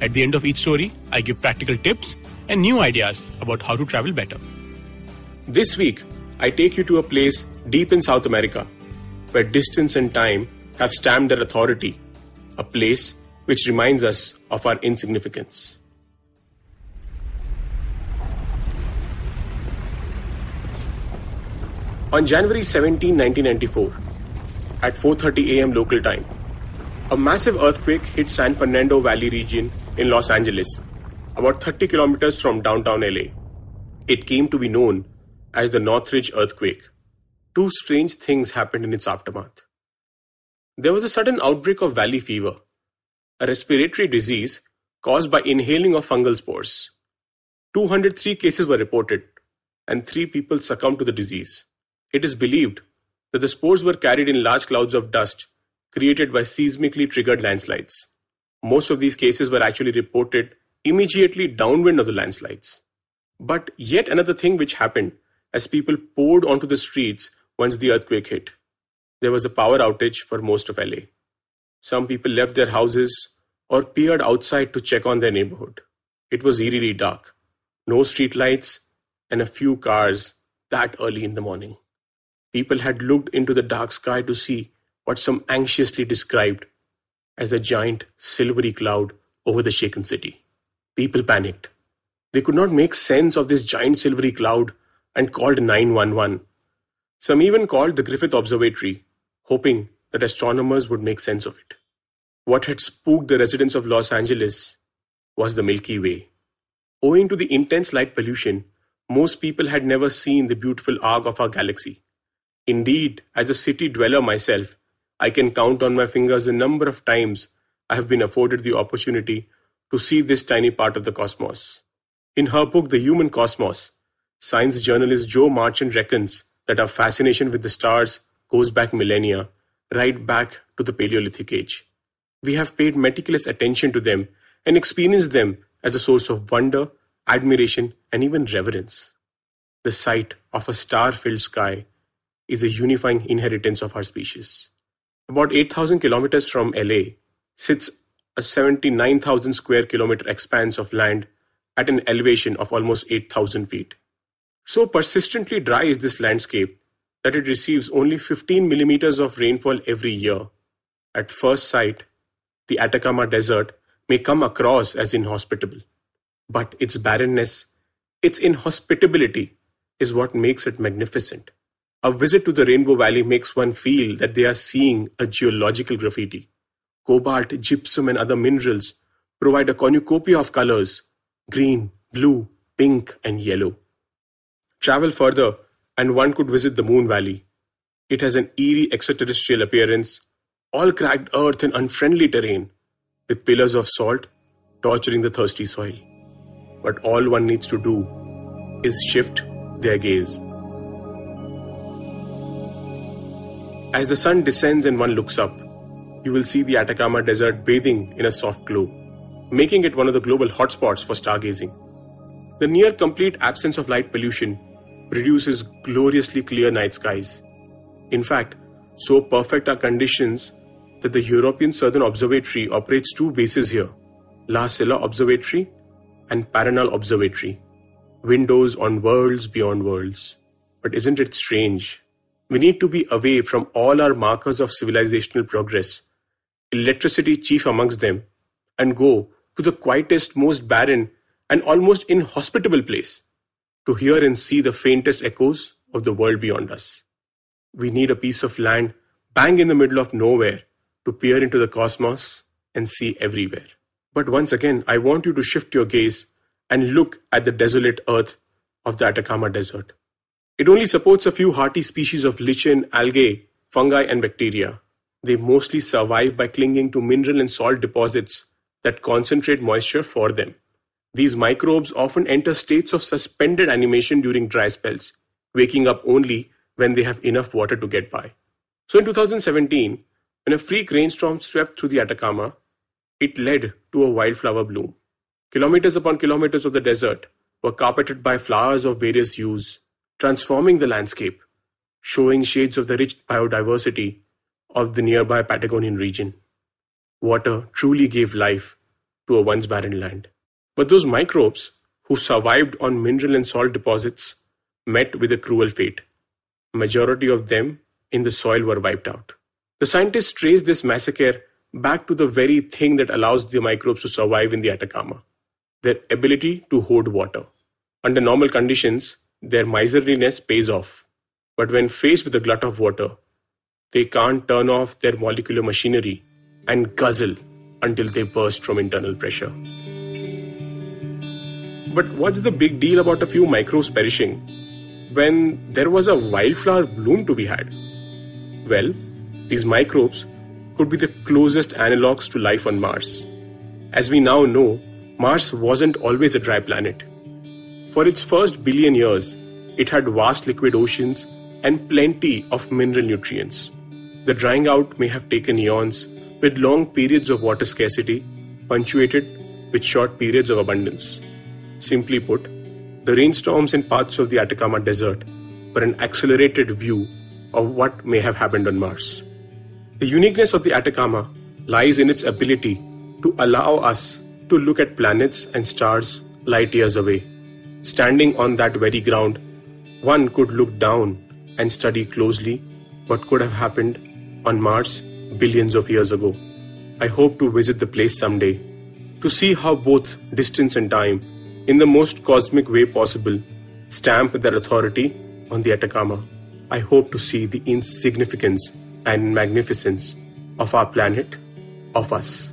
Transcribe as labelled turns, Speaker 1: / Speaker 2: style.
Speaker 1: At the end of each story, I give practical tips and new ideas about how to travel better. This week, I take you to a place deep in South America where distance and time have stamped their authority, a place which reminds us of our insignificance. On January 17, 1994, at 4:30 a.m. local time, a massive earthquake hit San Fernando Valley region in Los Angeles, about 30 kilometers from downtown LA. It came to be known as the Northridge earthquake. Two strange things happened in its aftermath. There was a sudden outbreak of valley fever, a respiratory disease caused by inhaling of fungal spores. 203 cases were reported, and three people succumbed to the disease. It is believed that the spores were carried in large clouds of dust created by seismically triggered landslides. Most of these cases were actually reported immediately downwind of the landslides. But yet another thing which happened as people poured onto the streets once the earthquake hit. There was a power outage for most of LA. Some people left their houses or peered outside to check on their neighborhood. It was eerily dark, no street lights, and a few cars that early in the morning. People had looked into the dark sky to see what some anxiously described as a giant silvery cloud over the shaken city. People panicked. They could not make sense of this giant silvery cloud and called 911. Some even called the Griffith Observatory, hoping that astronomers would make sense of it. What had spooked the residents of Los Angeles was the Milky Way. Owing to the intense light pollution, most people had never seen the beautiful arc of our galaxy. Indeed, as a city dweller myself, I can count on my fingers the number of times I have been afforded the opportunity to see this tiny part of the cosmos. In her book, The Human Cosmos, science journalist Jo Marchant reckons that our fascination with the stars goes back millennia, right back to the Paleolithic age. We have paid meticulous attention to them and experienced them as a source of wonder, admiration, and even reverence. The sight of a star filled sky is a unifying inheritance of our species. About 8,000 kilometers from LA sits a 79,000 square kilometer expanse of land at an elevation of almost 8,000 feet. So persistently dry is this landscape that it receives only 15 millimeters of rainfall every year. At first sight, the Atacama Desert may come across as inhospitable, but its barrenness, its inhospitability, is what makes it magnificent. A visit to the Rainbow Valley makes one feel that they are seeing a geological graffiti. Cobalt, gypsum, and other minerals provide a cornucopia of colors green, blue, pink, and yellow. Travel further, and one could visit the Moon Valley. It has an eerie extraterrestrial appearance, all cracked earth and unfriendly terrain, with pillars of salt torturing the thirsty soil. But all one needs to do is shift their gaze. As the sun descends and one looks up, you will see the Atacama Desert bathing in a soft glow, making it one of the global hotspots for stargazing. The near complete absence of light pollution produces gloriously clear night skies. In fact, so perfect are conditions that the European Southern Observatory operates two bases here La Silla Observatory and Paranal Observatory, windows on worlds beyond worlds. But isn't it strange we need to be away from all our markers of civilizational progress, electricity chief amongst them, and go to the quietest, most barren, and almost inhospitable place to hear and see the faintest echoes of the world beyond us. We need a piece of land bang in the middle of nowhere to peer into the cosmos and see everywhere. But once again, I want you to shift your gaze and look at the desolate earth of the Atacama Desert. It only supports a few hardy species of lichen, algae, fungi, and bacteria. They mostly survive by clinging to mineral and salt deposits that concentrate moisture for them. These microbes often enter states of suspended animation during dry spells, waking up only when they have enough water to get by. So in 2017, when a freak rainstorm swept through the Atacama, it led to a wildflower bloom. Kilometers upon kilometers of the desert were carpeted by flowers of various hues, transforming the landscape, showing shades of the rich biodiversity of the nearby Patagonian region. Water truly gave life to a once barren land. But those microbes, who survived on mineral and salt deposits, met with a cruel fate. Majority of them in the soil were wiped out. The scientists trace this massacre back to the very thing that allows the microbes to survive in the Atacama their ability to hoard water. Under normal conditions, their miserliness pays off. But when faced with a glut of water, they can't turn off their molecular machinery and guzzle until they burst from internal pressure. But what's the big deal about a few microbes perishing when there was a wildflower bloom to be had? Well, these microbes could be the closest analogues to life on Mars. As we now know, Mars wasn't always a dry planet. For its first billion years, it had vast liquid oceans and plenty of mineral nutrients. The drying out may have taken eons, with long periods of water scarcity punctuated with short periods of abundance. Simply put, the rainstorms in parts of the Atacama Desert were an accelerated view of what may have happened on Mars. The uniqueness of the Atacama lies in its ability to allow us to look at planets and stars light years away. Standing on that very ground, one could look down and study closely what could have happened on Mars billions of years ago. I hope to visit the place someday to see how both distance and time in the most cosmic way possible, stamp their authority on the Atacama. I hope to see the insignificance and magnificence of our planet, of us.